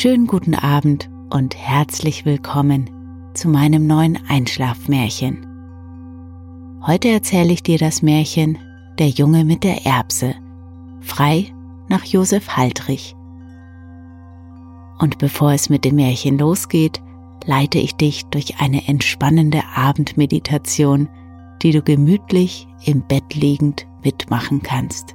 Schönen guten Abend und herzlich willkommen zu meinem neuen Einschlafmärchen. Heute erzähle ich dir das Märchen Der Junge mit der Erbse, frei nach Josef Haltrich. Und bevor es mit dem Märchen losgeht, leite ich dich durch eine entspannende Abendmeditation, die du gemütlich im Bett liegend mitmachen kannst.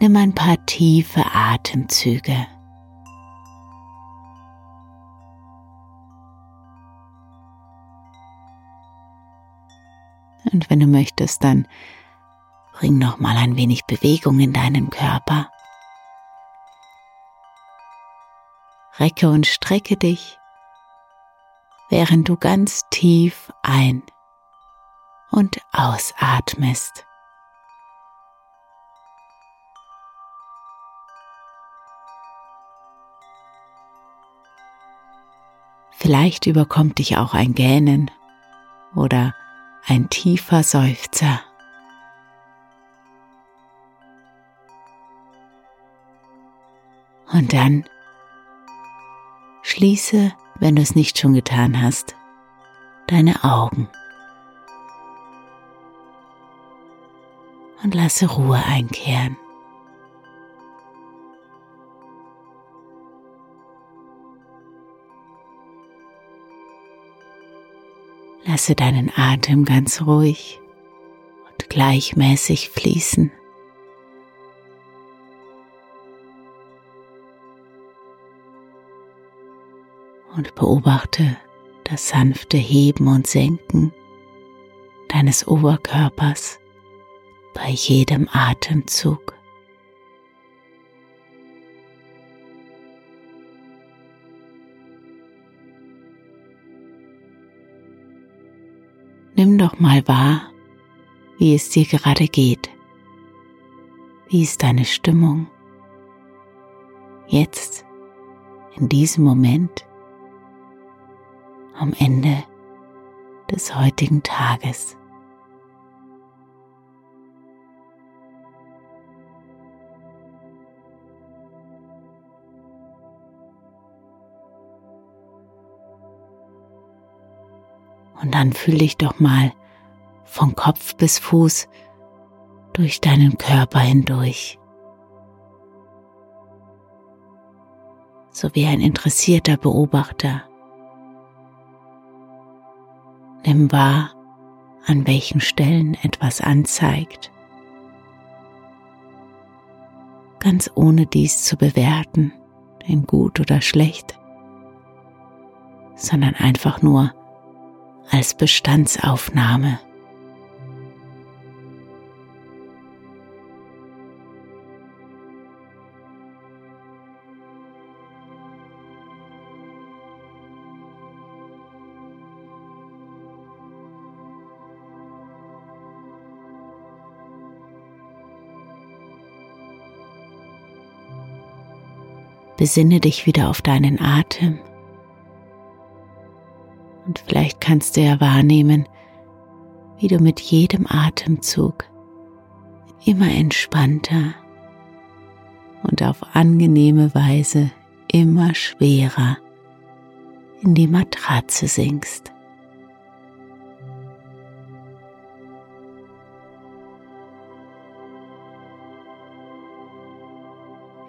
Nimm ein paar tiefe Atemzüge. Und wenn du möchtest, dann bring noch mal ein wenig Bewegung in deinen Körper. Recke und strecke dich, während du ganz tief ein- und ausatmest. Vielleicht überkommt dich auch ein Gähnen oder ein tiefer Seufzer. Und dann schließe, wenn du es nicht schon getan hast, deine Augen und lasse Ruhe einkehren. Lasse deinen Atem ganz ruhig und gleichmäßig fließen. Und beobachte das sanfte Heben und Senken deines Oberkörpers bei jedem Atemzug. Doch mal wahr, wie es dir gerade geht. Wie ist deine Stimmung? Jetzt, in diesem Moment, am Ende des heutigen Tages. Und dann fühl dich doch mal von Kopf bis Fuß durch deinen Körper hindurch. So wie ein interessierter Beobachter. Nimm wahr, an welchen Stellen etwas anzeigt. Ganz ohne dies zu bewerten, in gut oder schlecht, sondern einfach nur als Bestandsaufnahme. Besinne dich wieder auf deinen Atem. Vielleicht kannst du ja wahrnehmen, wie du mit jedem Atemzug immer entspannter und auf angenehme Weise immer schwerer in die Matratze sinkst.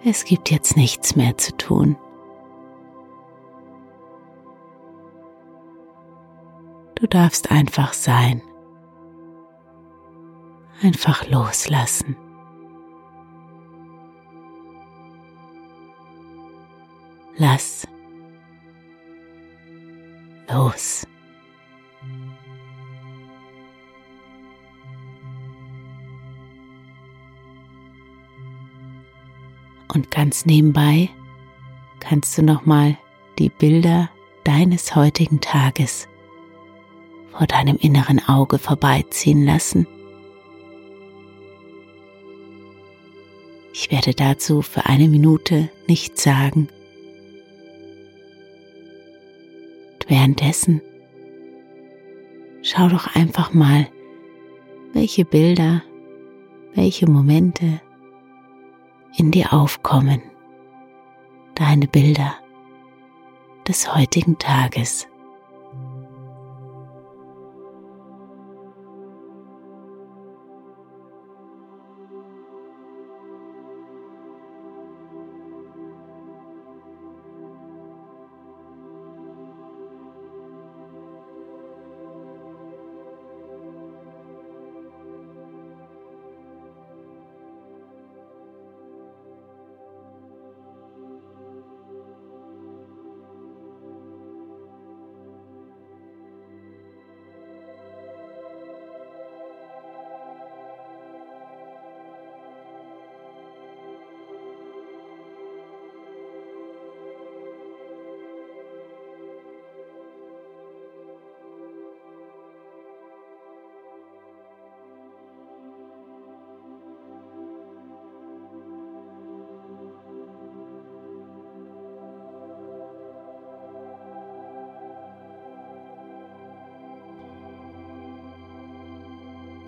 Es gibt jetzt nichts mehr zu tun. Du darfst einfach sein. Einfach loslassen. Lass los. Und ganz nebenbei kannst du noch mal die Bilder deines heutigen Tages vor deinem inneren Auge vorbeiziehen lassen. Ich werde dazu für eine Minute nichts sagen. Und währenddessen schau doch einfach mal, welche Bilder, welche Momente in dir aufkommen. Deine Bilder des heutigen Tages.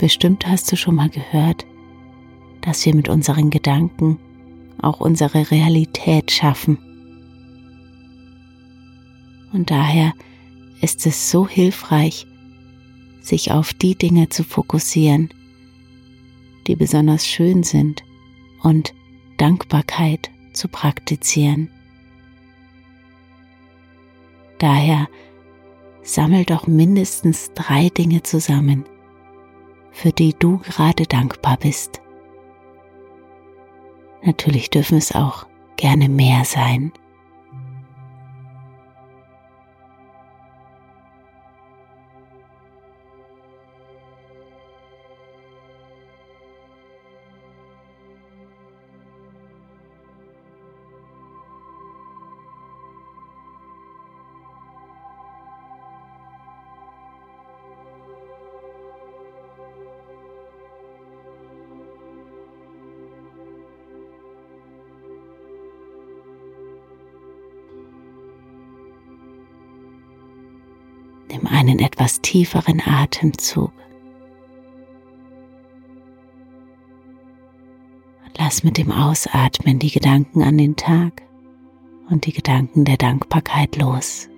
Bestimmt hast du schon mal gehört, dass wir mit unseren Gedanken auch unsere Realität schaffen. Und daher ist es so hilfreich, sich auf die Dinge zu fokussieren, die besonders schön sind und Dankbarkeit zu praktizieren. Daher sammel doch mindestens drei Dinge zusammen, für die du gerade dankbar bist. Natürlich dürfen es auch gerne mehr sein. Nimm einen etwas tieferen Atemzug. Lass mit dem Ausatmen die Gedanken an den Tag und die Gedanken der Dankbarkeit los.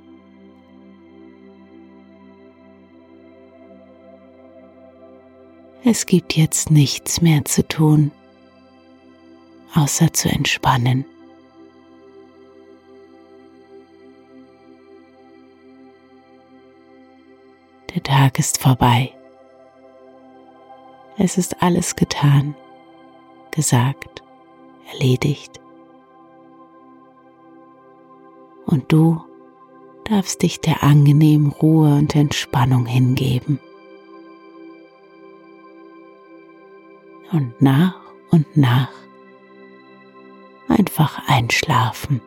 Es gibt jetzt nichts mehr zu tun, außer zu entspannen. Der Tag ist vorbei. Es ist alles getan, gesagt, erledigt. Und du darfst dich der angenehmen Ruhe und Entspannung hingeben. Und nach und nach einfach einschlafen.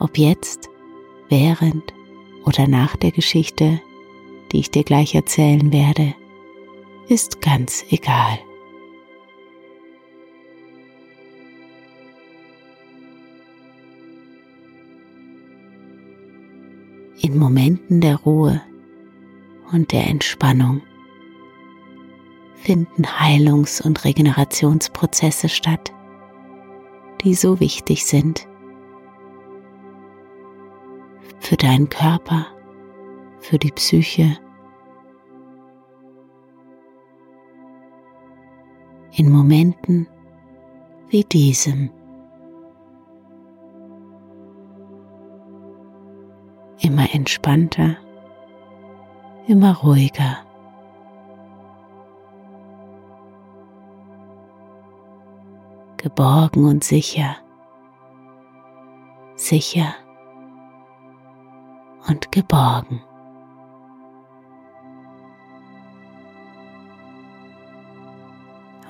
Ob jetzt, während oder nach der Geschichte, die ich dir gleich erzählen werde, ist ganz egal. In Momenten der Ruhe und der Entspannung finden Heilungs- und Regenerationsprozesse statt, die so wichtig sind, für deinen Körper, für die Psyche. In Momenten wie diesem. Immer entspannter, immer ruhiger. Geborgen und sicher, sicher und geborgen.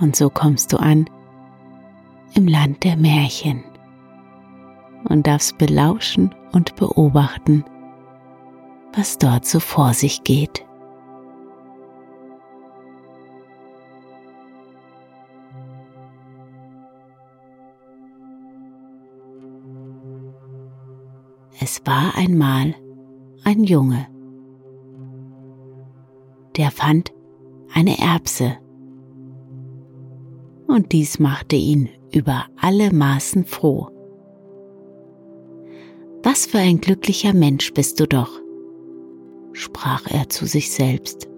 Und so kommst du an im Land der Märchen und darfst belauschen und beobachten, was dort so vor sich geht. Es war einmal ein Junge, der fand eine Erbse und dies machte ihn über alle Maßen froh. Was für ein glücklicher Mensch bist du doch, sprach er zu sich selbst.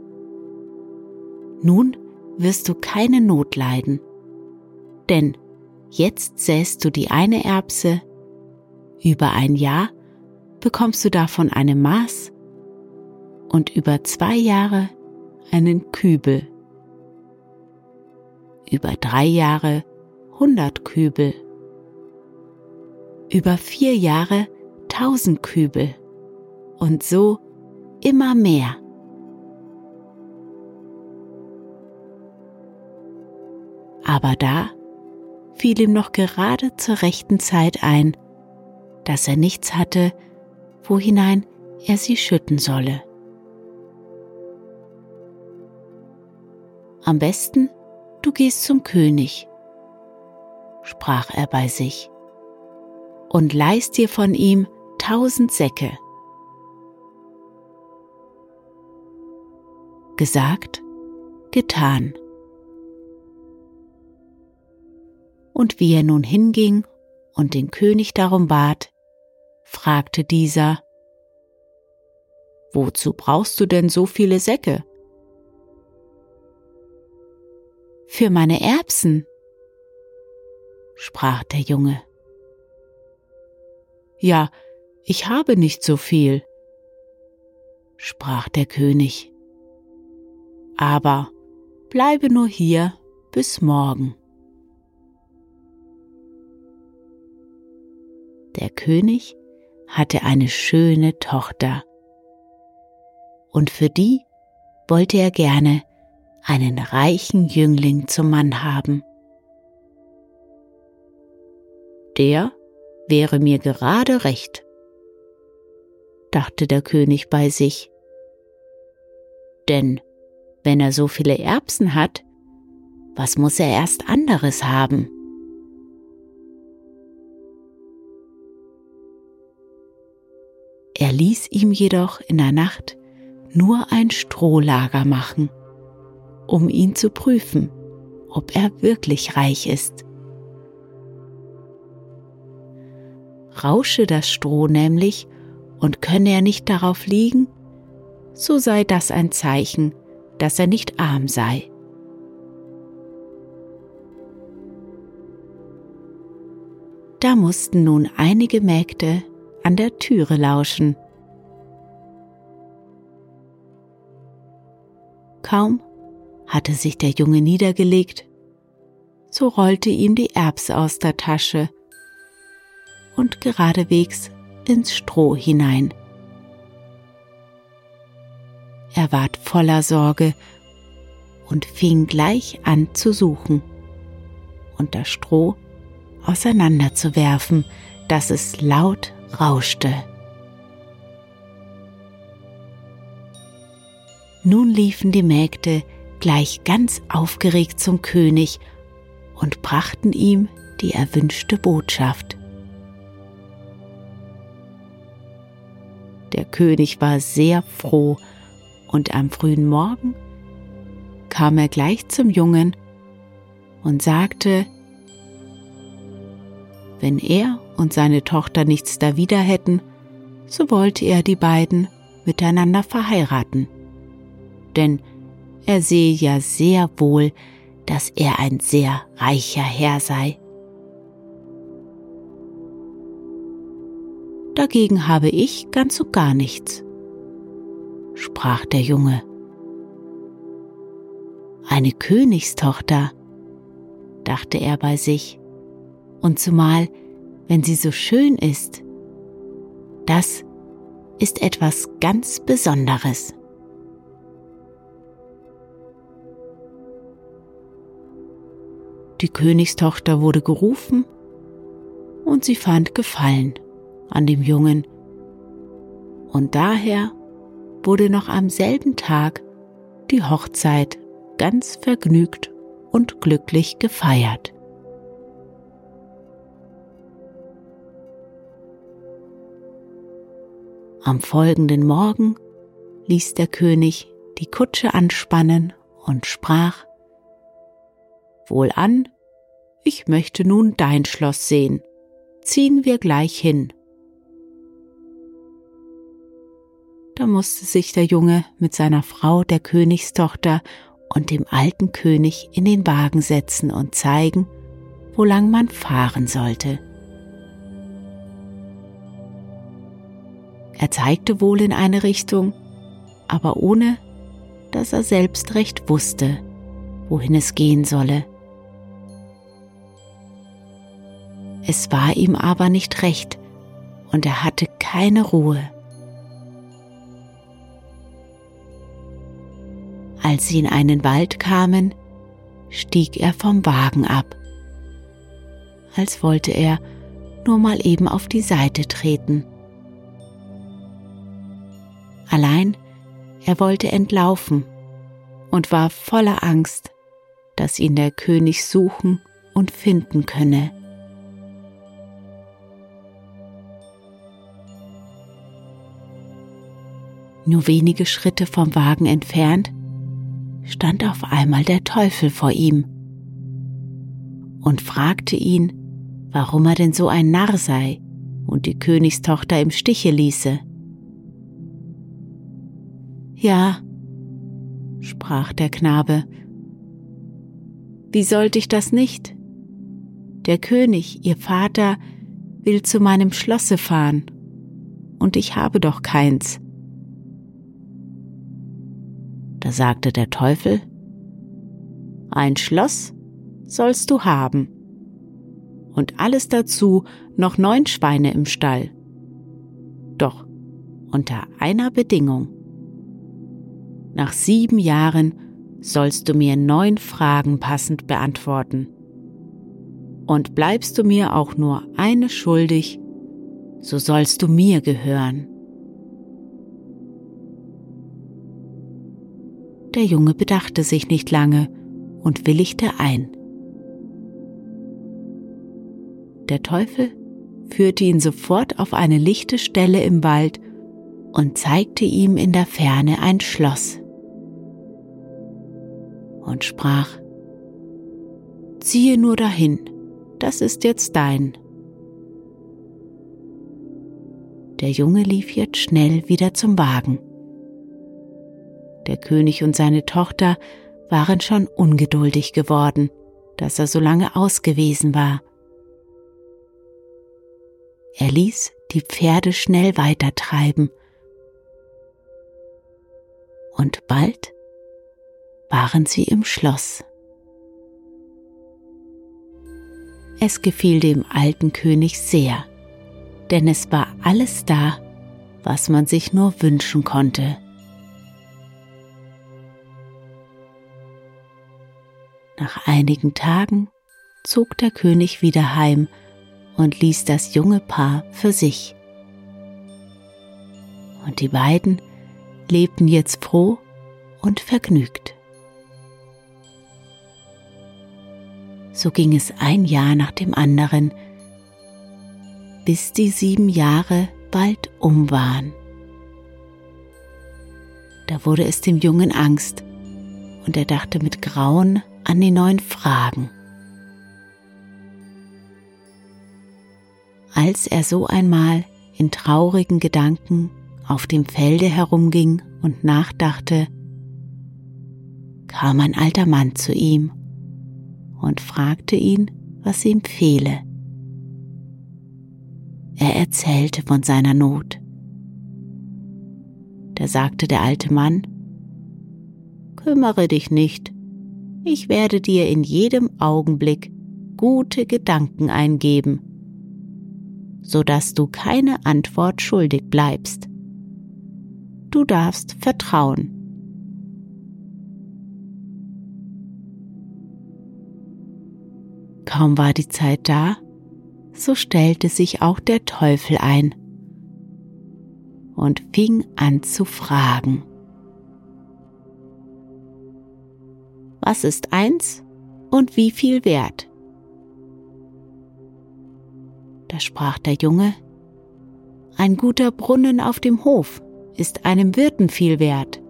Nun wirst du keine Not leiden, denn jetzt säst du die eine Erbse, über ein Jahr bekommst du davon eine Maß und über zwei Jahre einen Kübel. Über drei Jahre 100 Kübel, über vier Jahre 1000 Kübel und so immer mehr. Aber da fiel ihm noch gerade zur rechten Zeit ein, dass er nichts hatte, wohinein er sie schütten solle. Am besten, du gehst zum König sprach er bei sich, und leist dir von ihm tausend Säcke. Gesagt, getan. Und wie er nun hinging und den König darum bat, fragte dieser, Wozu brauchst du denn so viele Säcke? Für meine Erbsen, sprach der Junge. Ja, ich habe nicht so viel, sprach der König. Aber bleibe nur hier bis morgen. Der König hatte eine schöne Tochter, und für die wollte er gerne einen reichen Jüngling zum Mann haben der wäre mir gerade recht, dachte der König bei sich. Denn wenn er so viele Erbsen hat, was muss er erst anderes haben? Ließ ihm jedoch in der Nacht nur ein Strohlager machen, um ihn zu prüfen, ob er wirklich reich ist. rausche das Stroh nämlich und könne er nicht darauf liegen, so sei das ein Zeichen, dass er nicht arm sei. Da mussten nun einige Mägde an der Türe lauschen. Kaum hatte sich der Junge niedergelegt, so rollte ihm die Erbse aus der Tasche und geradewegs ins Stroh hinein. Er ward voller Sorge und fing gleich an zu suchen und das Stroh auseinanderzuwerfen, dass es laut rauschte. Nun liefen die Mägde gleich ganz aufgeregt zum König und brachten ihm die erwünschte Botschaft. Der König war sehr froh, und am frühen Morgen kam er gleich zum Jungen und sagte, wenn er und seine Tochter nichts dawider hätten, so wollte er die beiden miteinander verheiraten. Denn er sehe ja sehr wohl, dass er ein sehr reicher Herr sei. Dagegen habe ich ganz so gar nichts, sprach der Junge. Eine Königstochter, dachte er bei sich, und zumal, wenn sie so schön ist, das ist etwas ganz Besonderes. Die Königstochter wurde gerufen und sie fand Gefallen an dem Jungen. Und daher wurde noch am selben Tag die Hochzeit ganz vergnügt und glücklich gefeiert. Am folgenden Morgen ließ der König die Kutsche anspannen und sprach Wohlan, ich möchte nun dein Schloss sehen, ziehen wir gleich hin. Da musste sich der Junge mit seiner Frau, der Königstochter und dem alten König in den Wagen setzen und zeigen, wo lang man fahren sollte. Er zeigte wohl in eine Richtung, aber ohne, dass er selbst recht wusste, wohin es gehen solle. Es war ihm aber nicht recht, und er hatte keine Ruhe. Als sie in einen Wald kamen, stieg er vom Wagen ab, als wollte er nur mal eben auf die Seite treten. Allein er wollte entlaufen und war voller Angst, dass ihn der König suchen und finden könne. Nur wenige Schritte vom Wagen entfernt stand auf einmal der Teufel vor ihm und fragte ihn, warum er denn so ein Narr sei und die Königstochter im Stiche ließe. Ja, sprach der Knabe, wie sollte ich das nicht? Der König, ihr Vater, will zu meinem Schlosse fahren, und ich habe doch keins. Da sagte der Teufel, ein Schloss sollst du haben und alles dazu noch neun Schweine im Stall. Doch unter einer Bedingung. Nach sieben Jahren sollst du mir neun Fragen passend beantworten. Und bleibst du mir auch nur eine schuldig, so sollst du mir gehören. Der Junge bedachte sich nicht lange und willigte ein. Der Teufel führte ihn sofort auf eine lichte Stelle im Wald und zeigte ihm in der Ferne ein Schloss und sprach, Ziehe nur dahin, das ist jetzt dein. Der Junge lief jetzt schnell wieder zum Wagen. Der König und seine Tochter waren schon ungeduldig geworden, dass er so lange ausgewesen war. Er ließ die Pferde schnell weitertreiben. Und bald waren sie im Schloss. Es gefiel dem alten König sehr, denn es war alles da, was man sich nur wünschen konnte. Nach einigen Tagen zog der König wieder heim und ließ das junge Paar für sich. Und die beiden lebten jetzt froh und vergnügt. So ging es ein Jahr nach dem anderen, bis die sieben Jahre bald um waren. Da wurde es dem Jungen Angst, und er dachte mit Grauen an die neuen Fragen. Als er so einmal in traurigen Gedanken auf dem Felde herumging und nachdachte, kam ein alter Mann zu ihm und fragte ihn, was ihm fehle. Er erzählte von seiner Not. Da sagte der alte Mann, Kümmere dich nicht, ich werde dir in jedem Augenblick gute Gedanken eingeben, so dass du keine Antwort schuldig bleibst. Du darfst vertrauen. Kaum war die Zeit da, so stellte sich auch der Teufel ein und fing an zu fragen. Was ist eins und wie viel wert? Da sprach der Junge, ein guter Brunnen auf dem Hof ist einem Wirten viel wert.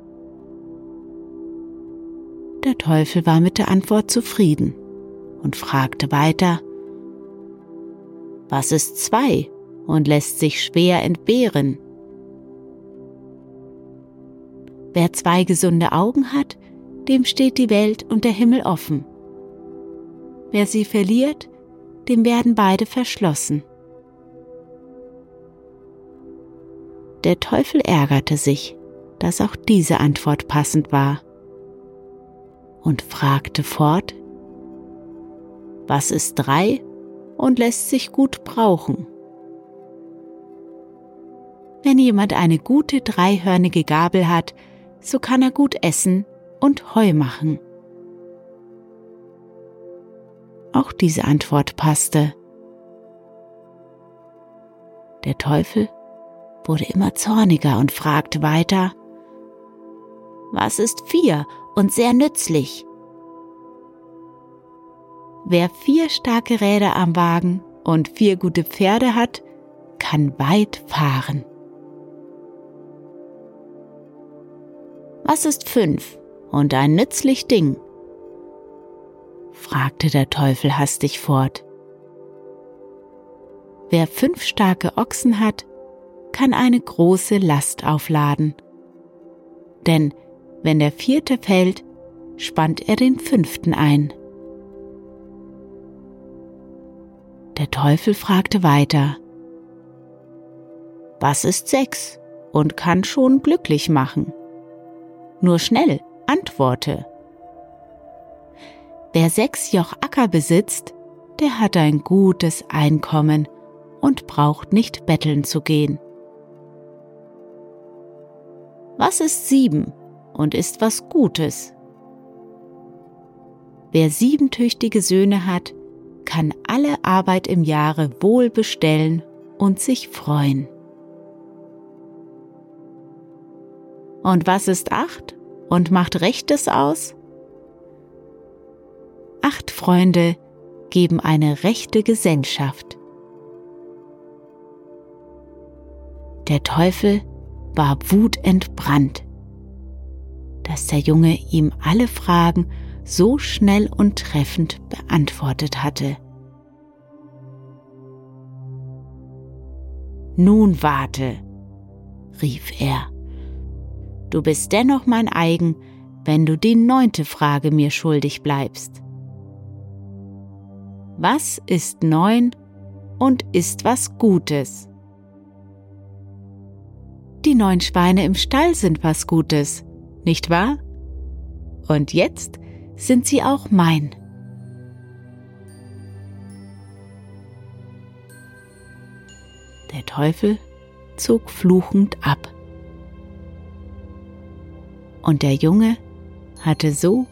Der Teufel war mit der Antwort zufrieden und fragte weiter, was ist zwei und lässt sich schwer entbehren? Wer zwei gesunde Augen hat, dem steht die Welt und der Himmel offen. Wer sie verliert, dem werden beide verschlossen. Der Teufel ärgerte sich, dass auch diese Antwort passend war und fragte fort, was ist drei und lässt sich gut brauchen? Wenn jemand eine gute dreihörnige Gabel hat, so kann er gut essen und Heu machen. Auch diese Antwort passte. Der Teufel wurde immer zorniger und fragte weiter, Was ist vier und sehr nützlich? Wer vier starke Räder am Wagen und vier gute Pferde hat, kann weit fahren. Was ist fünf und ein nützlich Ding? fragte der Teufel hastig fort. Wer fünf starke Ochsen hat, kann eine große Last aufladen. Denn wenn der vierte fällt, spannt er den fünften ein. Der Teufel fragte weiter, Was ist sechs und kann schon glücklich machen? Nur schnell, antworte. Wer sechs Joch Acker besitzt, der hat ein gutes Einkommen und braucht nicht betteln zu gehen. Was ist sieben und ist was Gutes? Wer sieben tüchtige Söhne hat, kann alle Arbeit im Jahre wohl bestellen und sich freuen. Und was ist acht und macht Rechtes aus? Acht Freunde geben eine rechte Gesellschaft. Der Teufel war wutentbrannt, dass der Junge ihm alle Fragen so schnell und treffend beantwortet hatte. Nun warte, rief er. Du bist dennoch mein eigen, wenn du die neunte Frage mir schuldig bleibst. Was ist neun und ist was Gutes? Die neun Schweine im Stall sind was Gutes, nicht wahr? Und jetzt sind sie auch mein. Der Teufel zog fluchend ab. Und der Junge hatte so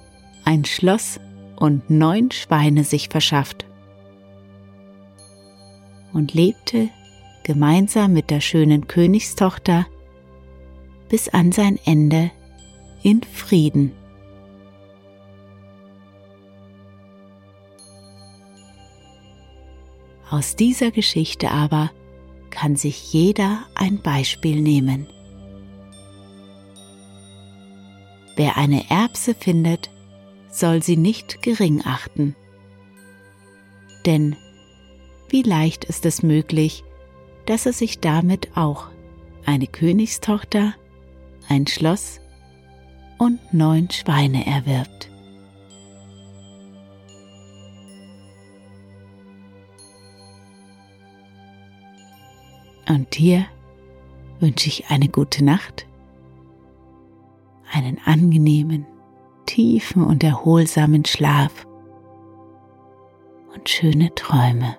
ein Schloss und neun Schweine sich verschafft und lebte gemeinsam mit der schönen Königstochter bis an sein Ende in Frieden. Aus dieser Geschichte aber kann sich jeder ein Beispiel nehmen. Wer eine Erbse findet, soll sie nicht gering achten. Denn wie leicht ist es möglich, dass er sich damit auch eine Königstochter, ein Schloss und neun Schweine erwirbt. Und dir wünsche ich eine gute Nacht, einen angenehmen, tiefen und erholsamen Schlaf und schöne Träume.